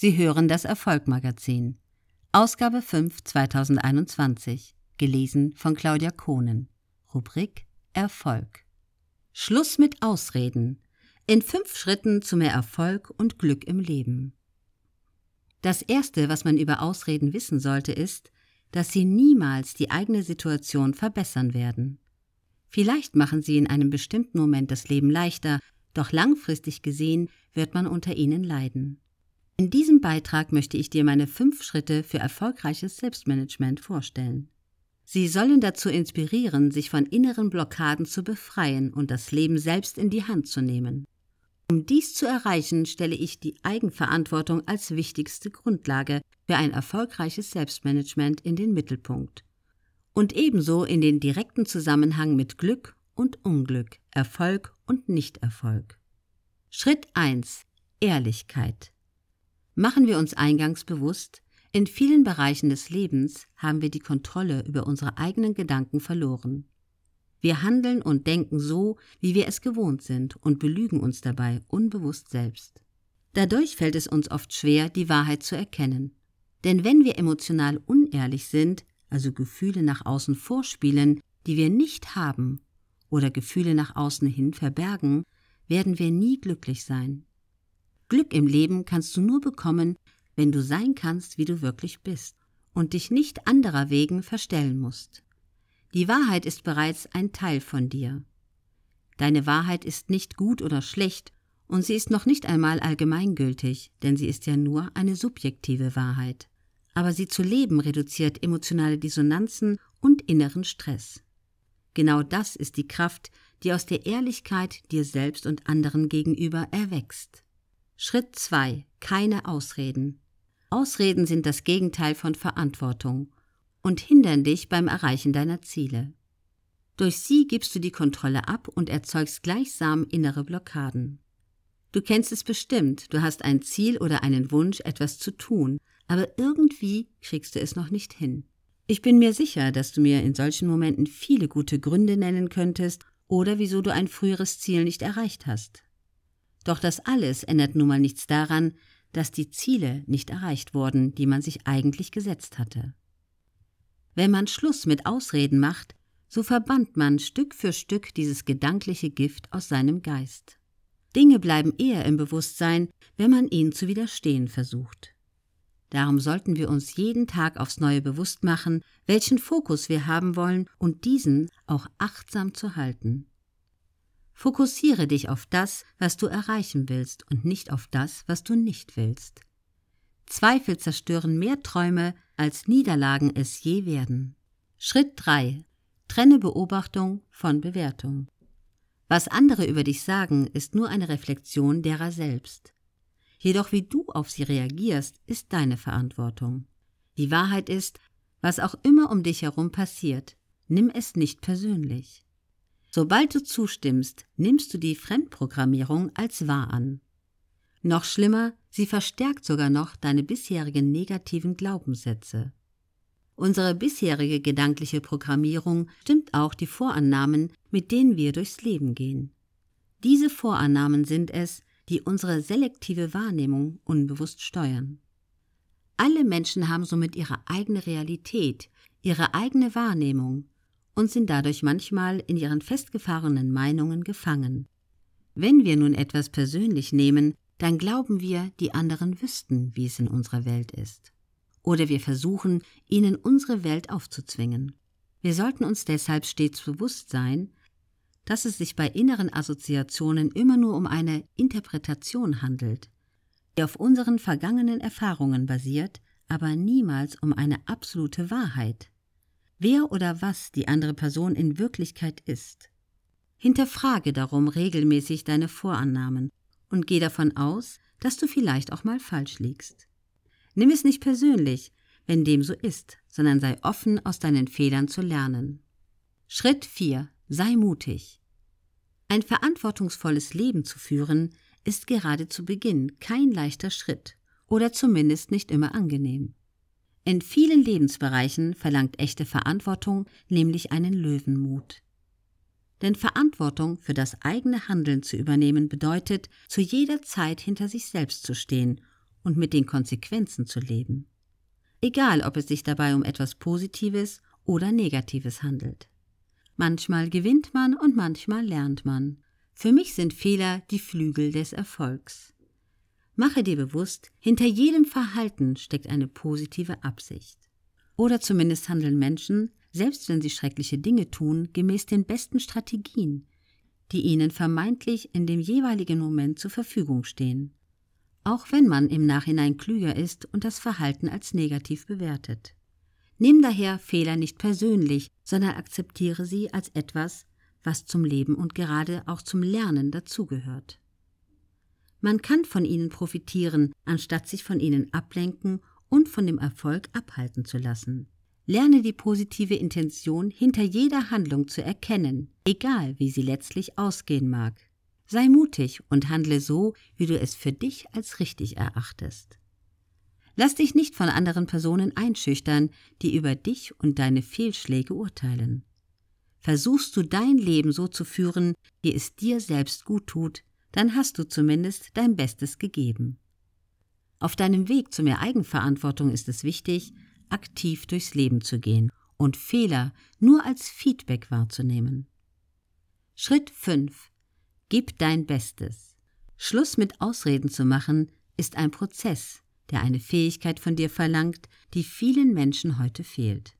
Sie hören das Erfolgmagazin. Ausgabe 5 2021. Gelesen von Claudia Kohnen. Rubrik Erfolg. Schluss mit Ausreden. In fünf Schritten zu mehr Erfolg und Glück im Leben. Das Erste, was man über Ausreden wissen sollte, ist, dass sie niemals die eigene Situation verbessern werden. Vielleicht machen sie in einem bestimmten Moment das Leben leichter, doch langfristig gesehen wird man unter ihnen leiden. In diesem Beitrag möchte ich dir meine fünf Schritte für erfolgreiches Selbstmanagement vorstellen. Sie sollen dazu inspirieren, sich von inneren Blockaden zu befreien und das Leben selbst in die Hand zu nehmen. Um dies zu erreichen, stelle ich die Eigenverantwortung als wichtigste Grundlage für ein erfolgreiches Selbstmanagement in den Mittelpunkt. Und ebenso in den direkten Zusammenhang mit Glück und Unglück, Erfolg und Nichterfolg. Schritt 1. Ehrlichkeit. Machen wir uns eingangs bewusst, in vielen Bereichen des Lebens haben wir die Kontrolle über unsere eigenen Gedanken verloren. Wir handeln und denken so, wie wir es gewohnt sind und belügen uns dabei unbewusst selbst. Dadurch fällt es uns oft schwer, die Wahrheit zu erkennen. Denn wenn wir emotional unehrlich sind, also Gefühle nach außen vorspielen, die wir nicht haben, oder Gefühle nach außen hin verbergen, werden wir nie glücklich sein. Glück im Leben kannst du nur bekommen, wenn du sein kannst, wie du wirklich bist und dich nicht anderer wegen verstellen musst. Die Wahrheit ist bereits ein Teil von dir. Deine Wahrheit ist nicht gut oder schlecht und sie ist noch nicht einmal allgemeingültig, denn sie ist ja nur eine subjektive Wahrheit. Aber sie zu leben reduziert emotionale Dissonanzen und inneren Stress. Genau das ist die Kraft, die aus der Ehrlichkeit dir selbst und anderen gegenüber erwächst. Schritt 2. Keine Ausreden. Ausreden sind das Gegenteil von Verantwortung und hindern dich beim Erreichen deiner Ziele. Durch sie gibst du die Kontrolle ab und erzeugst gleichsam innere Blockaden. Du kennst es bestimmt, du hast ein Ziel oder einen Wunsch, etwas zu tun, aber irgendwie kriegst du es noch nicht hin. Ich bin mir sicher, dass du mir in solchen Momenten viele gute Gründe nennen könntest oder wieso du ein früheres Ziel nicht erreicht hast. Doch das alles ändert nun mal nichts daran, dass die Ziele nicht erreicht wurden, die man sich eigentlich gesetzt hatte. Wenn man Schluss mit Ausreden macht, so verbannt man Stück für Stück dieses gedankliche Gift aus seinem Geist. Dinge bleiben eher im Bewusstsein, wenn man ihnen zu widerstehen versucht. Darum sollten wir uns jeden Tag aufs Neue bewusst machen, welchen Fokus wir haben wollen und diesen auch achtsam zu halten. Fokussiere dich auf das, was du erreichen willst und nicht auf das, was du nicht willst. Zweifel zerstören mehr Träume, als Niederlagen es je werden. Schritt 3. Trenne Beobachtung von Bewertung. Was andere über dich sagen, ist nur eine Reflexion derer selbst. Jedoch wie du auf sie reagierst, ist deine Verantwortung. Die Wahrheit ist, was auch immer um dich herum passiert, nimm es nicht persönlich. Sobald du zustimmst, nimmst du die Fremdprogrammierung als wahr an. Noch schlimmer, sie verstärkt sogar noch deine bisherigen negativen Glaubenssätze. Unsere bisherige gedankliche Programmierung stimmt auch die Vorannahmen, mit denen wir durchs Leben gehen. Diese Vorannahmen sind es, die unsere selektive Wahrnehmung unbewusst steuern. Alle Menschen haben somit ihre eigene Realität, ihre eigene Wahrnehmung und sind dadurch manchmal in ihren festgefahrenen Meinungen gefangen. Wenn wir nun etwas persönlich nehmen, dann glauben wir, die anderen wüssten, wie es in unserer Welt ist. Oder wir versuchen, ihnen unsere Welt aufzuzwingen. Wir sollten uns deshalb stets bewusst sein, dass es sich bei inneren Assoziationen immer nur um eine Interpretation handelt, die auf unseren vergangenen Erfahrungen basiert, aber niemals um eine absolute Wahrheit wer oder was die andere Person in Wirklichkeit ist. Hinterfrage darum regelmäßig deine Vorannahmen und geh davon aus, dass du vielleicht auch mal falsch liegst. Nimm es nicht persönlich, wenn dem so ist, sondern sei offen, aus deinen Fehlern zu lernen. Schritt 4. Sei mutig. Ein verantwortungsvolles Leben zu führen, ist gerade zu Beginn kein leichter Schritt oder zumindest nicht immer angenehm. In vielen Lebensbereichen verlangt echte Verantwortung nämlich einen Löwenmut. Denn Verantwortung für das eigene Handeln zu übernehmen bedeutet, zu jeder Zeit hinter sich selbst zu stehen und mit den Konsequenzen zu leben. Egal, ob es sich dabei um etwas Positives oder Negatives handelt. Manchmal gewinnt man und manchmal lernt man. Für mich sind Fehler die Flügel des Erfolgs. Mache dir bewusst, hinter jedem Verhalten steckt eine positive Absicht. Oder zumindest handeln Menschen, selbst wenn sie schreckliche Dinge tun, gemäß den besten Strategien, die ihnen vermeintlich in dem jeweiligen Moment zur Verfügung stehen. Auch wenn man im Nachhinein klüger ist und das Verhalten als negativ bewertet. Nimm daher Fehler nicht persönlich, sondern akzeptiere sie als etwas, was zum Leben und gerade auch zum Lernen dazugehört. Man kann von ihnen profitieren, anstatt sich von ihnen ablenken und von dem Erfolg abhalten zu lassen. Lerne die positive Intention hinter jeder Handlung zu erkennen, egal wie sie letztlich ausgehen mag. Sei mutig und handle so, wie du es für dich als richtig erachtest. Lass dich nicht von anderen Personen einschüchtern, die über dich und deine Fehlschläge urteilen. Versuchst du dein Leben so zu führen, wie es dir selbst gut tut, dann hast du zumindest dein Bestes gegeben. Auf deinem Weg zu mehr Eigenverantwortung ist es wichtig, aktiv durchs Leben zu gehen und Fehler nur als Feedback wahrzunehmen. Schritt 5. Gib dein Bestes. Schluss mit Ausreden zu machen, ist ein Prozess, der eine Fähigkeit von dir verlangt, die vielen Menschen heute fehlt.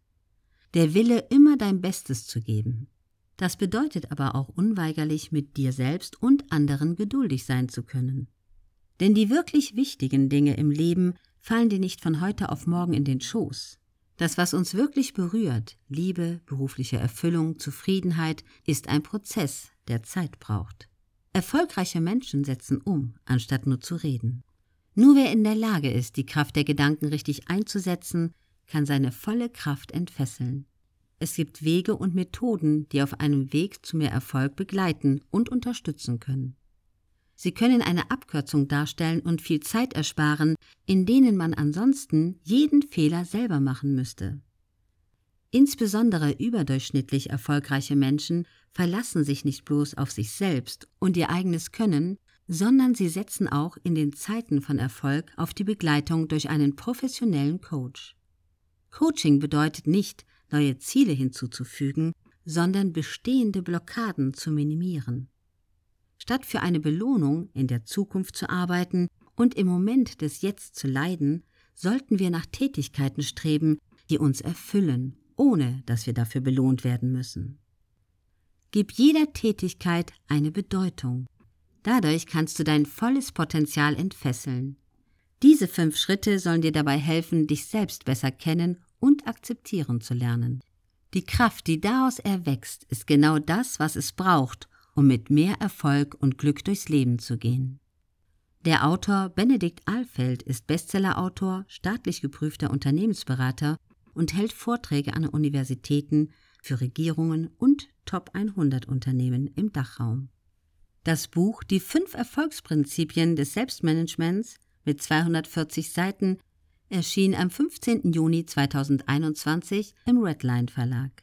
Der Wille, immer dein Bestes zu geben. Das bedeutet aber auch unweigerlich, mit dir selbst und anderen geduldig sein zu können. Denn die wirklich wichtigen Dinge im Leben fallen dir nicht von heute auf morgen in den Schoß. Das, was uns wirklich berührt, Liebe, berufliche Erfüllung, Zufriedenheit, ist ein Prozess, der Zeit braucht. Erfolgreiche Menschen setzen um, anstatt nur zu reden. Nur wer in der Lage ist, die Kraft der Gedanken richtig einzusetzen, kann seine volle Kraft entfesseln. Es gibt Wege und Methoden, die auf einem Weg zu mehr Erfolg begleiten und unterstützen können. Sie können eine Abkürzung darstellen und viel Zeit ersparen, in denen man ansonsten jeden Fehler selber machen müsste. Insbesondere überdurchschnittlich erfolgreiche Menschen verlassen sich nicht bloß auf sich selbst und ihr eigenes Können, sondern sie setzen auch in den Zeiten von Erfolg auf die Begleitung durch einen professionellen Coach. Coaching bedeutet nicht, neue Ziele hinzuzufügen, sondern bestehende Blockaden zu minimieren. Statt für eine Belohnung in der Zukunft zu arbeiten und im Moment des Jetzt zu leiden, sollten wir nach Tätigkeiten streben, die uns erfüllen, ohne dass wir dafür belohnt werden müssen. Gib jeder Tätigkeit eine Bedeutung. Dadurch kannst du dein volles Potenzial entfesseln. Diese fünf Schritte sollen dir dabei helfen, dich selbst besser kennen und akzeptieren zu lernen. Die Kraft, die daraus erwächst, ist genau das, was es braucht, um mit mehr Erfolg und Glück durchs Leben zu gehen. Der Autor Benedikt Ahlfeld ist Bestsellerautor, staatlich geprüfter Unternehmensberater und hält Vorträge an Universitäten für Regierungen und Top 100 Unternehmen im Dachraum. Das Buch Die fünf Erfolgsprinzipien des Selbstmanagements mit 240 Seiten erschien am 15. Juni 2021 im Redline Verlag.